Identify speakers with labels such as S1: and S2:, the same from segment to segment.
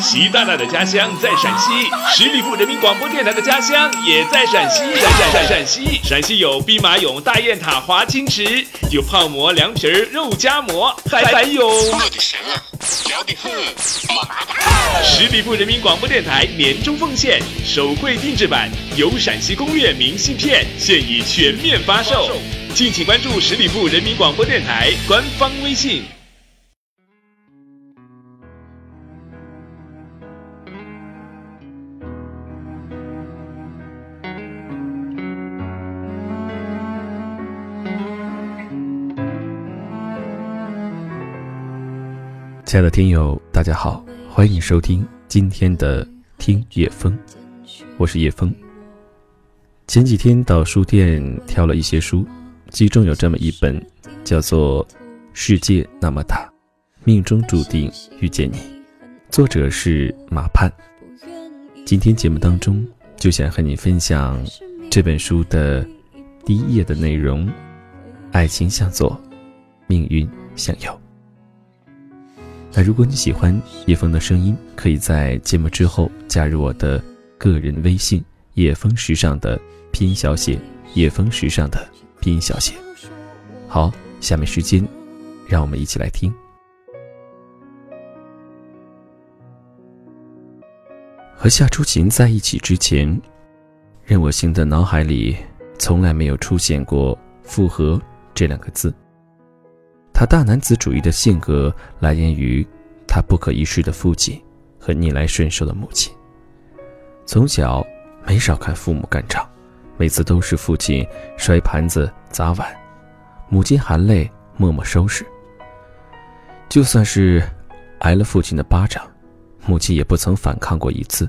S1: 习大大的家乡在陕西，十里铺人民广播电台的家乡也在陕西。陕陕陕陕西，陕西有兵马俑、大雁塔、华清池，有泡馍、凉皮儿、肉夹馍，还还有。十里铺人民广播电台年终奉献手绘定制版《有陕西攻略》明信片，现已全面发售，敬请关注十里铺人民广播电台官方微信。
S2: 亲爱的听友，大家好，欢迎收听今天的听叶风，我是叶风。前几天到书店挑了一些书，其中有这么一本，叫做《世界那么大，命中注定遇见你》，作者是马盼。今天节目当中就想和你分享这本书的第一页的内容：爱情向左，命运向右。那如果你喜欢叶枫的声音，可以在节目之后加入我的个人微信“叶枫时尚”的拼音小写“叶枫时尚”的拼音小写。好，下面时间，让我们一起来听。和夏初晴在一起之前，任我行的脑海里从来没有出现过“复合”这两个字。他大男子主义的性格来源于他不可一世的父亲和逆来顺受的母亲。从小没少看父母干仗，每次都是父亲摔盘子砸碗，母亲含泪默默收拾。就算是挨了父亲的巴掌，母亲也不曾反抗过一次，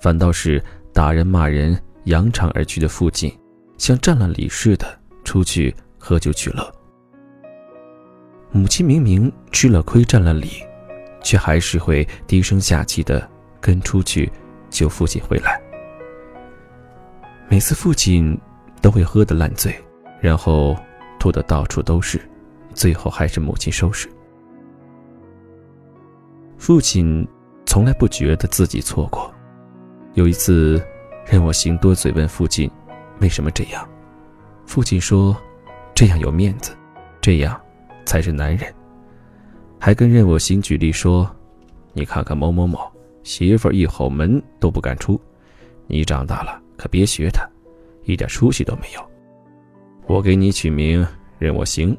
S2: 反倒是打人骂人扬长而去的父亲，像占了理似的出去喝酒取乐。母亲明明吃了亏占了理，却还是会低声下气的跟出去救父亲回来。每次父亲都会喝得烂醉，然后吐得到处都是，最后还是母亲收拾。父亲从来不觉得自己错过。有一次，任我行多嘴问父亲为什么这样，父亲说：“这样有面子，这样。”才是男人，还跟任我行举例说：“你看看某某某，媳妇一吼门都不敢出，你长大了可别学他，一点出息都没有。我给你取名任我行，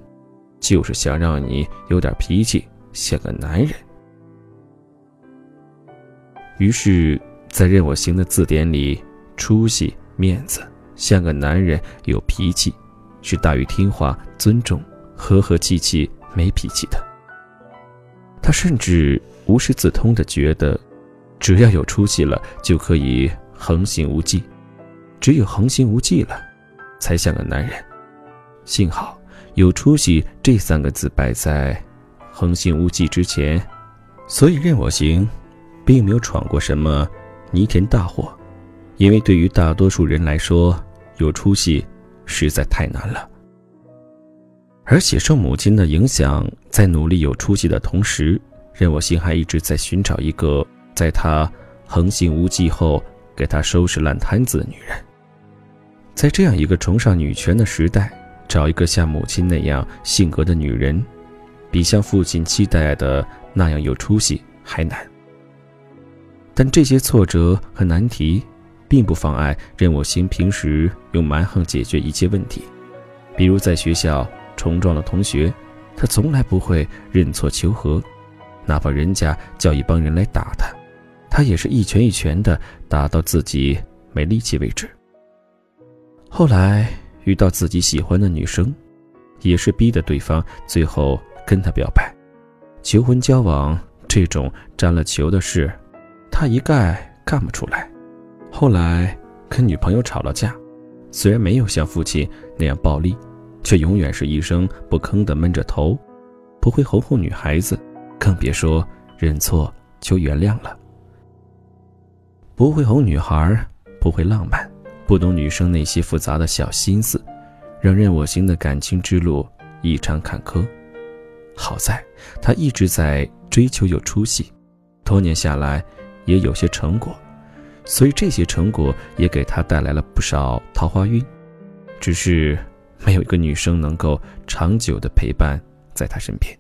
S2: 就是想让你有点脾气，像个男人。”于是，在任我行的字典里，出息、面子、像个男人、有脾气，是大于听话、尊重。和和气气、没脾气的，他甚至无师自通的觉得，只要有出息了就可以横行无忌，只有横行无忌了，才像个男人。幸好有出息这三个字摆在横行无忌之前，所以任我行，并没有闯过什么泥田大祸，因为对于大多数人来说，有出息实在太难了。而且受母亲的影响，在努力有出息的同时，任我行还一直在寻找一个在他横行无忌后给他收拾烂摊子的女人。在这样一个崇尚女权的时代，找一个像母亲那样性格的女人，比像父亲期待的那样有出息还难。但这些挫折和难题，并不妨碍任我行平时用蛮横解决一切问题，比如在学校。冲撞了同学，他从来不会认错求和，哪怕人家叫一帮人来打他，他也是一拳一拳的打到自己没力气为止。后来遇到自己喜欢的女生，也是逼得对方最后跟他表白，求婚交往这种沾了球的事，他一概干不出来。后来跟女朋友吵了架，虽然没有像父亲那样暴力。却永远是一声不吭的闷着头，不会哄哄女孩子，更别说认错求原谅了。不会哄女孩，不会浪漫，不懂女生那些复杂的小心思，让任我行的感情之路异常坎坷。好在他一直在追求有出息，多年下来也有些成果，所以这些成果也给他带来了不少桃花运。只是没有一个女生能够长久的陪伴在他身边。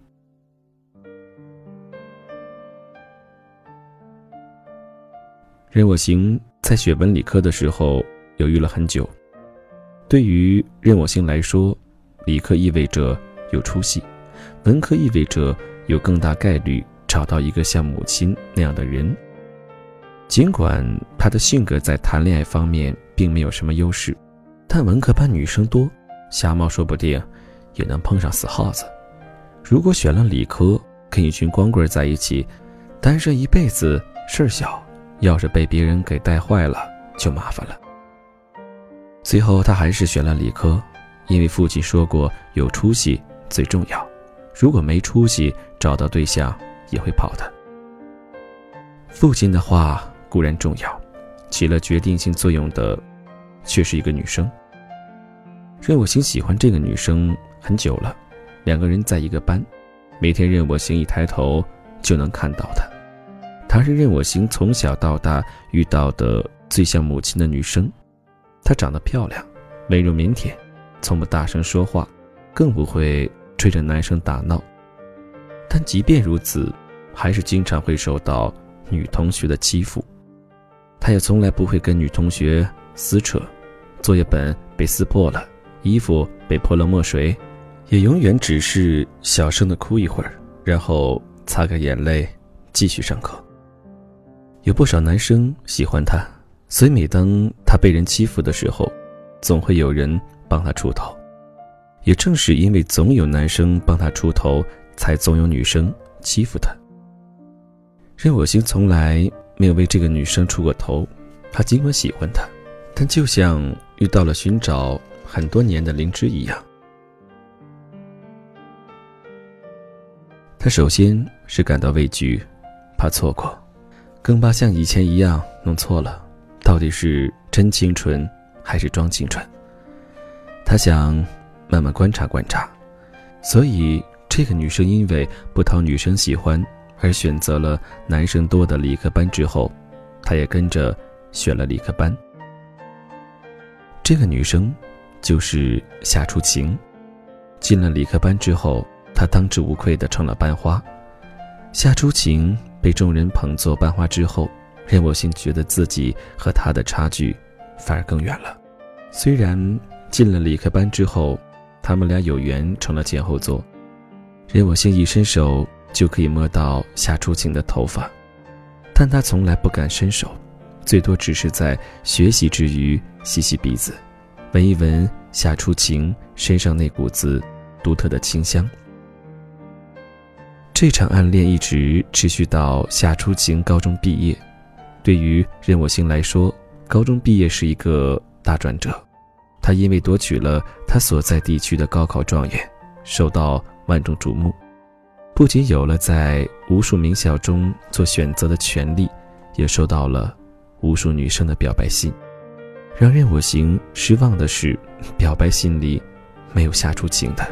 S2: 任我行在学文理科的时候犹豫了很久。对于任我行来说，理科意味着有出息，文科意味着有更大概率找到一个像母亲那样的人。尽管他的性格在谈恋爱方面并没有什么优势，但文科班女生多，瞎猫说不定也能碰上死耗子。如果选了理科，跟一群光棍在一起，单身一辈子事儿小。要是被别人给带坏了，就麻烦了。最后，他还是选了理科，因为父亲说过有出息最重要。如果没出息，找到对象也会跑的。父亲的话固然重要，起了决定性作用的，却是一个女生。任我行喜欢这个女生很久了，两个人在一个班，每天任我行一抬头就能看到她。她是任我行从小到大遇到的最像母亲的女生，她长得漂亮，温柔腼腆，从不大声说话，更不会追着男生打闹。但即便如此，还是经常会受到女同学的欺负。她也从来不会跟女同学撕扯，作业本被撕破了，衣服被泼了墨水，也永远只是小声的哭一会儿，然后擦干眼泪，继续上课。有不少男生喜欢她，所以每当她被人欺负的时候，总会有人帮她出头。也正是因为总有男生帮她出头，才总有女生欺负她。任我行从来没有为这个女生出过头，他尽管喜欢她，但就像遇到了寻找很多年的灵芝一样，他首先是感到畏惧，怕错过。更怕像以前一样弄错了，到底是真清纯还是装清纯？他想慢慢观察观察，所以这个女生因为不讨女生喜欢而选择了男生多的理科班之后，他也跟着选了理科班。这个女生就是夏初晴，进了理科班之后，她当之无愧的成了班花。夏初晴。被众人捧作班花之后，任我行觉得自己和她的差距反而更远了。虽然进了理科班之后，他们俩有缘成了前后座，任我行一伸手就可以摸到夏初晴的头发，但他从来不敢伸手，最多只是在学习之余吸吸鼻子，闻一闻夏初晴身上那股子独特的清香。这场暗恋一直持续到夏初晴高中毕业。对于任我行来说，高中毕业是一个大转折。他因为夺取了他所在地区的高考状元，受到万众瞩目，不仅有了在无数名校中做选择的权利，也收到了无数女生的表白信。让任我行失望的是，表白信里没有夏初晴的，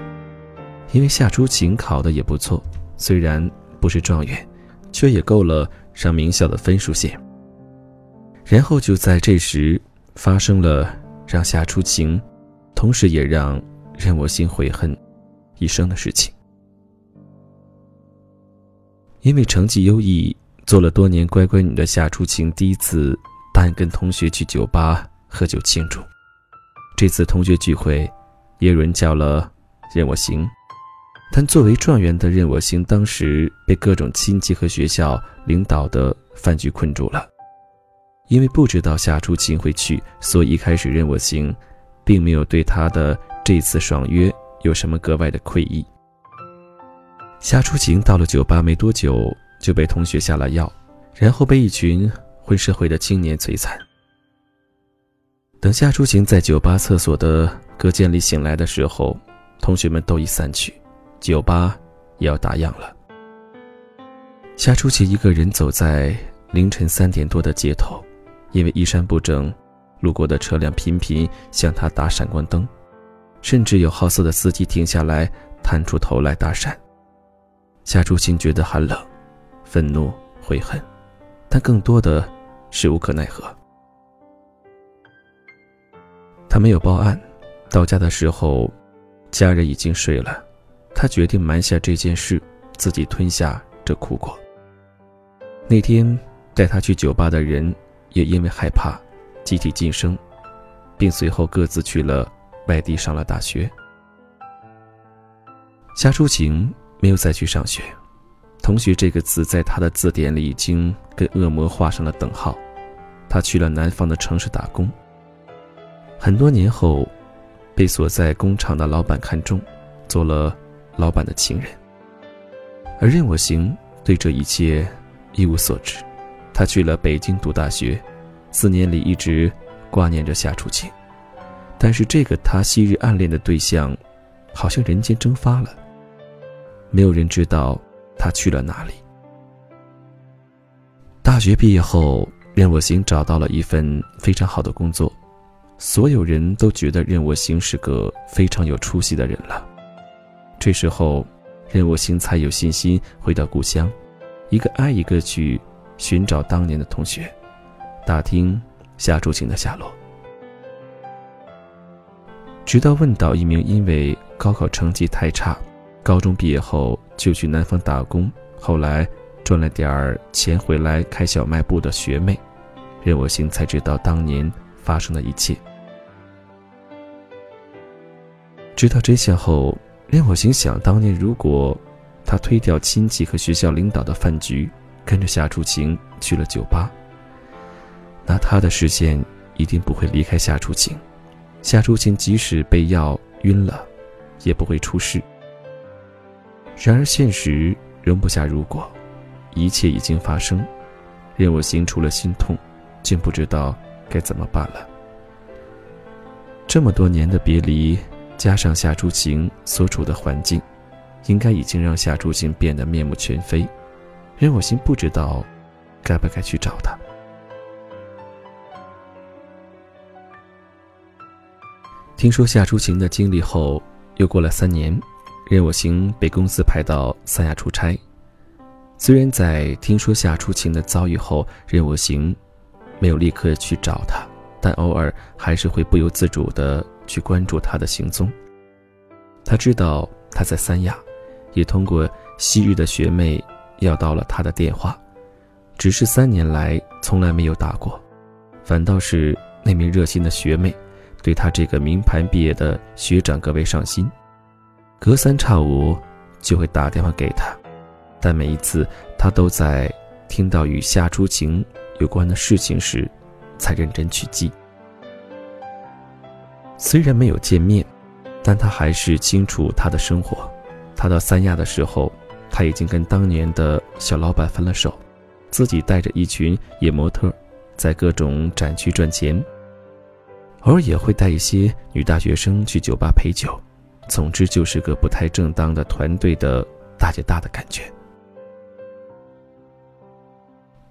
S2: 因为夏初晴考的也不错。虽然不是状元，却也够了上名校的分数线。然后就在这时，发生了让夏初晴，同时也让任我行悔恨一生的事情。因为成绩优异，做了多年乖乖女的夏初晴，第一次答应跟同学去酒吧喝酒庆祝。这次同学聚会，也有人叫了任我行。但作为状元的任我行，当时被各种亲戚和学校领导的饭局困住了。因为不知道夏初晴会去，所以一开始任我行，并没有对他的这次爽约有什么格外的愧意。夏初晴到了酒吧没多久，就被同学下了药，然后被一群混社会的青年摧残。等夏初晴在酒吧厕所的隔间里醒来的时候，同学们都已散去。酒吧也要打烊了。夏初晴一个人走在凌晨三点多的街头，因为衣衫不整，路过的车辆频频向他打闪光灯，甚至有好色的司机停下来探出头来搭讪。夏初晴觉得寒冷、愤怒悔恨，但更多的是无可奈何。他没有报案，到家的时候，家人已经睡了。他决定瞒下这件事，自己吞下这苦果。那天带他去酒吧的人也因为害怕，集体晋升，并随后各自去了外地上了大学。夏初晴没有再去上学，同学这个词在他的字典里已经跟恶魔画上了等号。他去了南方的城市打工。很多年后，被所在工厂的老板看中，做了老板的情人。而任我行对这一切一无所知。他去了北京读大学，四年里一直挂念着夏初晴，但是这个他昔日暗恋的对象，好像人间蒸发了。没有人知道他去了哪里。大学毕业后，任我行找到了一份非常好的工作。所有人都觉得任我行是个非常有出息的人了。这时候，任我行才有信心回到故乡，一个挨一个去寻找当年的同学，打听夏竹晴的下落。直到问到一名因为高考成绩太差，高中毕业后就去南方打工，后来赚了点儿钱回来开小卖部的学妹，任我行才知道当年发生的一切。知道真相后，任我行想当年，如果他推掉亲戚和学校领导的饭局，跟着夏初晴去了酒吧，那他的视线一定不会离开夏初晴。夏初晴即使被药晕了，也不会出事。然而现实容不下如果，一切已经发生，任我行除了心痛，竟不知道该怎么办了。这么多年的别离。加上夏初晴所处的环境，应该已经让夏初晴变得面目全非。任我行不知道该不该去找他。听说夏初晴的经历后，又过了三年，任我行被公司派到三亚出差。虽然在听说夏初晴的遭遇后，任我行没有立刻去找他，但偶尔还是会不由自主的。去关注他的行踪。他知道他在三亚，也通过昔日的学妹要到了他的电话，只是三年来从来没有打过，反倒是那名热心的学妹，对他这个名牌毕业的学长格外上心，隔三差五就会打电话给他，但每一次他都在听到与夏初晴有关的事情时，才认真去记。虽然没有见面，但他还是清楚他的生活。他到三亚的时候，他已经跟当年的小老板分了手，自己带着一群野模特，在各种展区赚钱。偶尔也会带一些女大学生去酒吧陪酒。总之就是个不太正当的团队的大姐大的感觉。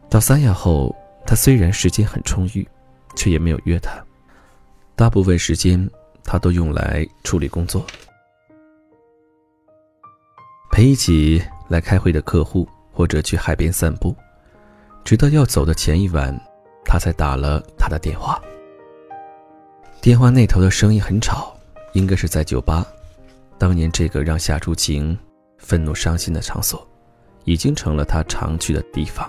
S2: 到三亚后，他虽然时间很充裕，却也没有约他。大部分时间，他都用来处理工作，陪一起来开会的客户，或者去海边散步。直到要走的前一晚，他才打了他的电话。电话那头的声音很吵，应该是在酒吧。当年这个让夏初晴愤怒伤心的场所，已经成了他常去的地方。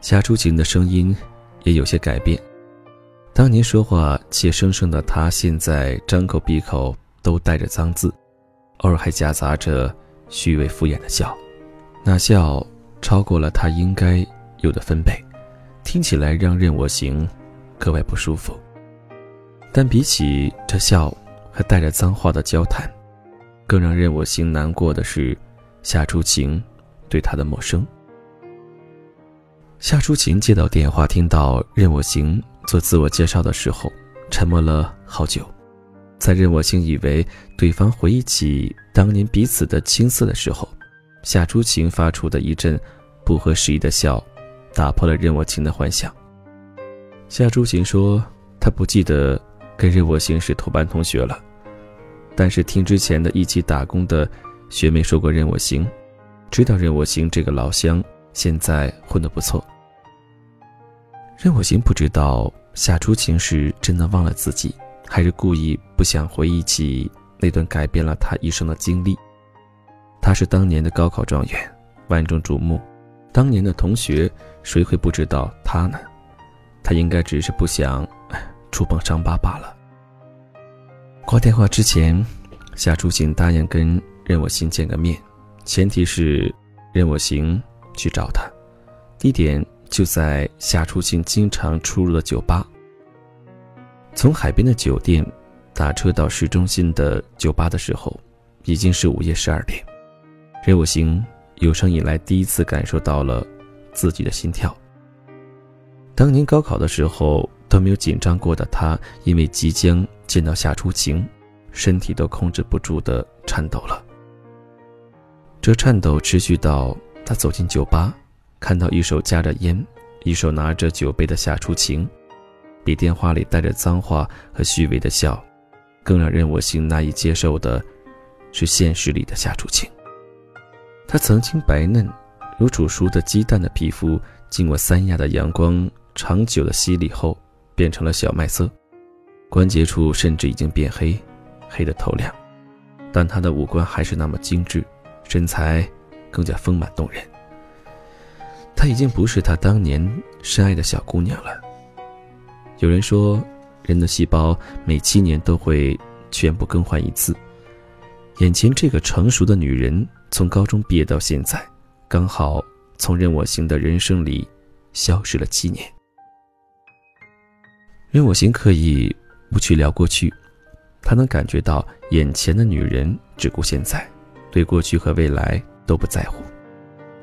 S2: 夏初晴的声音也有些改变。当年说话怯生生的他，现在张口闭口都带着脏字，偶尔还夹杂着虚伪敷衍的笑，那笑超过了他应该有的分贝，听起来让任我行格外不舒服。但比起这笑和带着脏话的交谈，更让任我行难过的是夏初晴对他的陌生。夏初晴接到电话，听到任我行。做自我介绍的时候，沉默了好久。在任我行以为对方回忆起当年彼此的青涩的时候，夏初晴发出的一阵不合时宜的笑，打破了任我行的幻想。夏初晴说：“她不记得跟任我行是同班同学了，但是听之前的一起打工的学妹说过任我行，知道任我行这个老乡现在混得不错。任我行不知道夏初晴是真的忘了自己，还是故意不想回忆起那段改变了他一生的经历。他是当年的高考状元，万众瞩目，当年的同学谁会不知道他呢？他应该只是不想触碰伤疤罢了。挂电话之前，夏初晴答应跟任我行见个面，前提是任我行去找他，地点。就在夏初晴经常出入的酒吧。从海边的酒店打车到市中心的酒吧的时候，已经是午夜十二点。任我行有生以来第一次感受到了自己的心跳。当年高考的时候都没有紧张过的他，因为即将见到夏初晴，身体都控制不住的颤抖了。这颤抖持续到他走进酒吧。看到一手夹着烟，一手拿着酒杯的夏初晴，比电话里带着脏话和虚伪的笑，更让任我行难以接受的，是现实里的夏初晴。她曾经白嫩如煮熟的鸡蛋的皮肤，经过三亚的阳光长久的洗礼后，变成了小麦色，关节处甚至已经变黑，黑得透亮，但她的五官还是那么精致，身材更加丰满动人。她已经不是她当年深爱的小姑娘了。有人说，人的细胞每七年都会全部更换一次。眼前这个成熟的女人，从高中毕业到现在，刚好从任我行的人生里消失了七年。任我行刻意不去聊过去，他能感觉到眼前的女人只顾现在，对过去和未来都不在乎。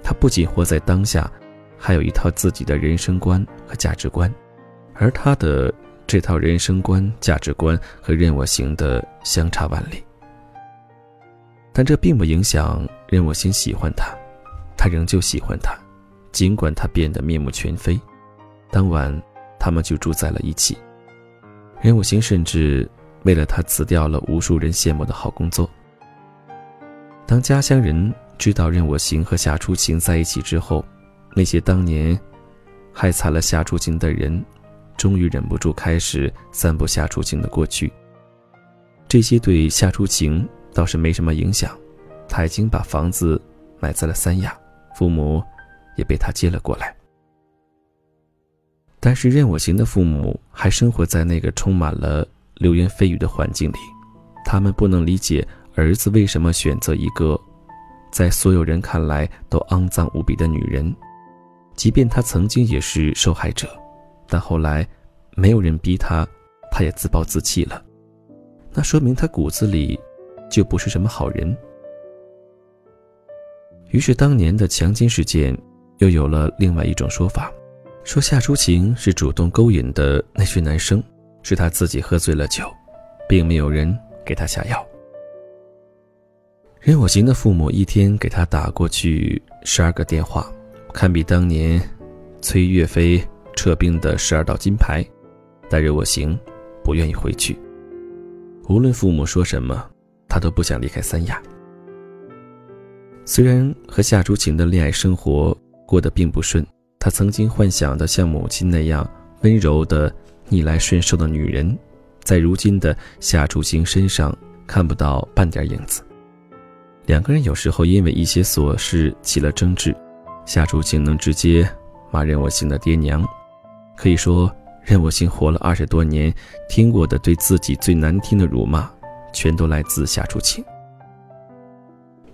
S2: 他不仅活在当下。还有一套自己的人生观和价值观，而他的这套人生观、价值观和任我行的相差万里。但这并不影响任我行喜欢他，他仍旧喜欢他，尽管他变得面目全非。当晚，他们就住在了一起。任我行甚至为了他辞掉了无数人羡慕的好工作。当家乡人知道任我行和夏初晴在一起之后，那些当年害惨了夏初晴的人，终于忍不住开始散布夏初晴的过去。这些对夏初晴倒是没什么影响，他已经把房子买在了三亚，父母也被他接了过来。但是任我行的父母还生活在那个充满了流言蜚语的环境里，他们不能理解儿子为什么选择一个在所有人看来都肮脏无比的女人。即便他曾经也是受害者，但后来没有人逼他，他也自暴自弃了。那说明他骨子里就不是什么好人。于是，当年的强奸事件又有了另外一种说法，说夏淑琴是主动勾引的那群男生，是他自己喝醉了酒，并没有人给他下药。任我行的父母一天给他打过去十二个电话。堪比当年崔岳飞撤兵的十二道金牌，但任我行不愿意回去。无论父母说什么，他都不想离开三亚。虽然和夏竹晴的恋爱生活过得并不顺，他曾经幻想的像母亲那样温柔的逆来顺受的女人，在如今的夏竹晴身上看不到半点影子。两个人有时候因为一些琐事起了争执。夏初晴能直接骂任我行的爹娘，可以说任我行活了二十多年，听过的对自己最难听的辱骂，全都来自夏初晴。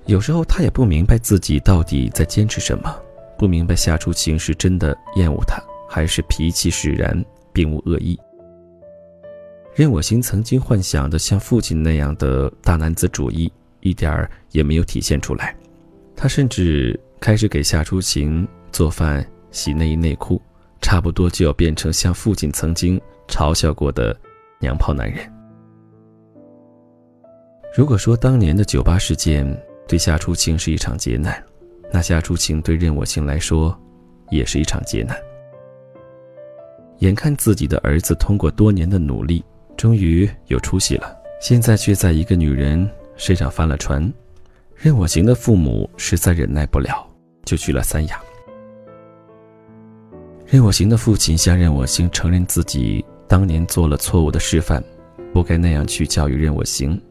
S2: 有时候他也不明白自己到底在坚持什么，不明白夏初晴是真的厌恶他，还是脾气使然，并无恶意。任我行曾经幻想的像父亲那样的大男子主义，一点儿也没有体现出来，他甚至。开始给夏初晴做饭、洗内衣内裤，差不多就要变成像父亲曾经嘲笑过的娘炮男人。如果说当年的酒吧事件对夏初晴是一场劫难，那夏初晴对任我行来说也是一场劫难。眼看自己的儿子通过多年的努力，终于有出息了，现在却在一个女人身上翻了船，任我行的父母实在忍耐不了。就去了三亚，任我行的父亲向任我行承认自己当年做了错误的示范，不该那样去教育任我行，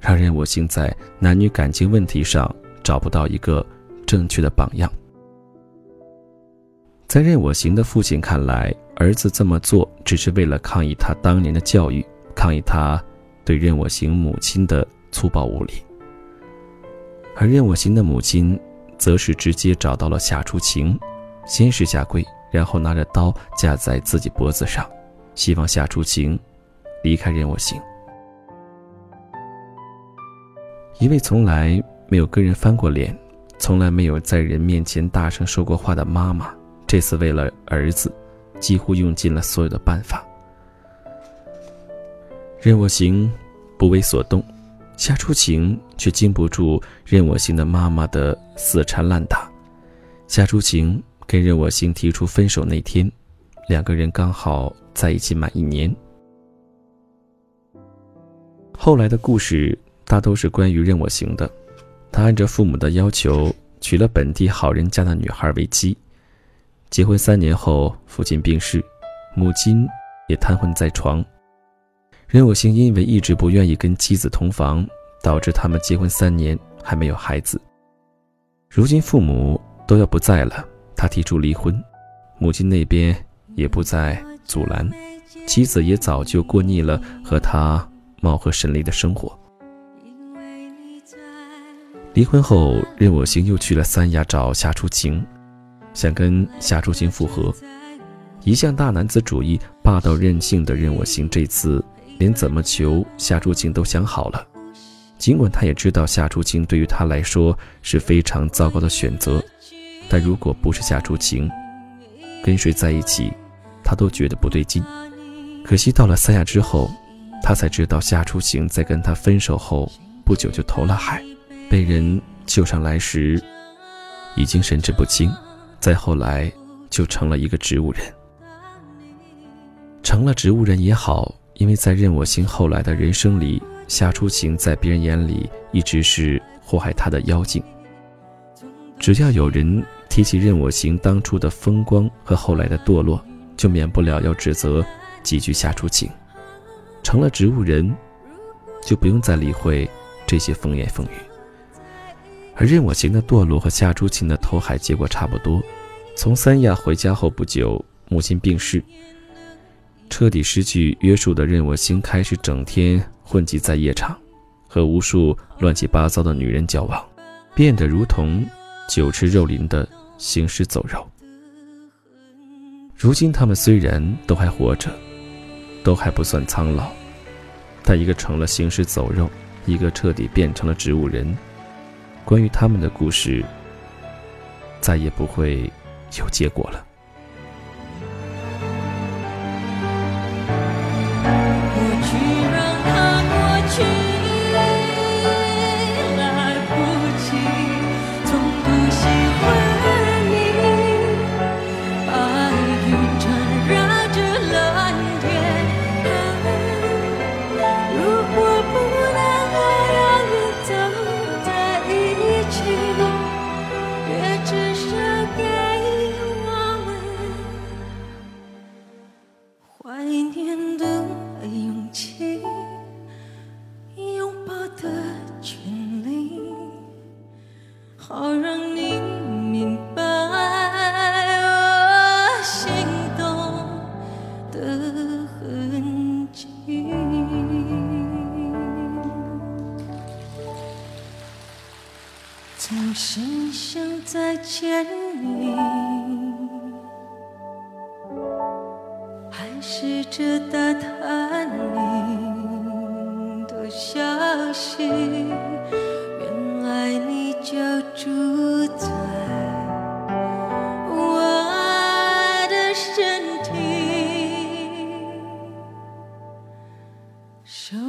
S2: 让任我行在男女感情问题上找不到一个正确的榜样。在任我行的父亲看来，儿子这么做只是为了抗议他当年的教育，抗议他对任我行母亲的粗暴无礼。而任我行的母亲，则是直接找到了夏初晴，先是下跪，然后拿着刀架在自己脖子上，希望夏初晴离开任我行。一位从来没有跟人翻过脸，从来没有在人面前大声说过话的妈妈。这次为了儿子，几乎用尽了所有的办法。任我行不为所动，夏初晴却禁不住任我行的妈妈的死缠烂打。夏初晴跟任我行提出分手那天，两个人刚好在一起满一年。后来的故事大都是关于任我行的，他按照父母的要求娶了本地好人家的女孩为妻。结婚三年后，父亲病逝，母亲也瘫痪在床。任我行因为一直不愿意跟妻子同房，导致他们结婚三年还没有孩子。如今父母都要不在了，他提出离婚，母亲那边也不再阻拦，妻子也早就过腻了和他貌合神离的生活。离婚后，任我行又去了三亚找夏初晴。想跟夏初晴复合，一向大男子主义、霸道任性的任我行，这次连怎么求夏初晴都想好了。尽管他也知道夏初晴对于他来说是非常糟糕的选择，但如果不是夏初晴，跟谁在一起，他都觉得不对劲。可惜到了三亚之后，他才知道夏初晴在跟他分手后不久就投了海，被人救上来时，已经神志不清。再后来，就成了一个植物人。成了植物人也好，因为在任我行后来的人生里，夏初晴在别人眼里一直是祸害他的妖精。只要有人提起任我行当初的风光和后来的堕落，就免不了要指责几句夏初晴。成了植物人，就不用再理会这些风言风语。而任我行的堕落和夏初晴的投海结果差不多。从三亚回家后不久，母亲病逝，彻底失去约束的任我行开始整天混迹在夜场，和无数乱七八糟的女人交往，变得如同酒池肉林的行尸走肉。如今他们虽然都还活着，都还不算苍老，但一个成了行尸走肉，一个彻底变成了植物人。关于他们的故事，再也不会有结果了。
S3: Show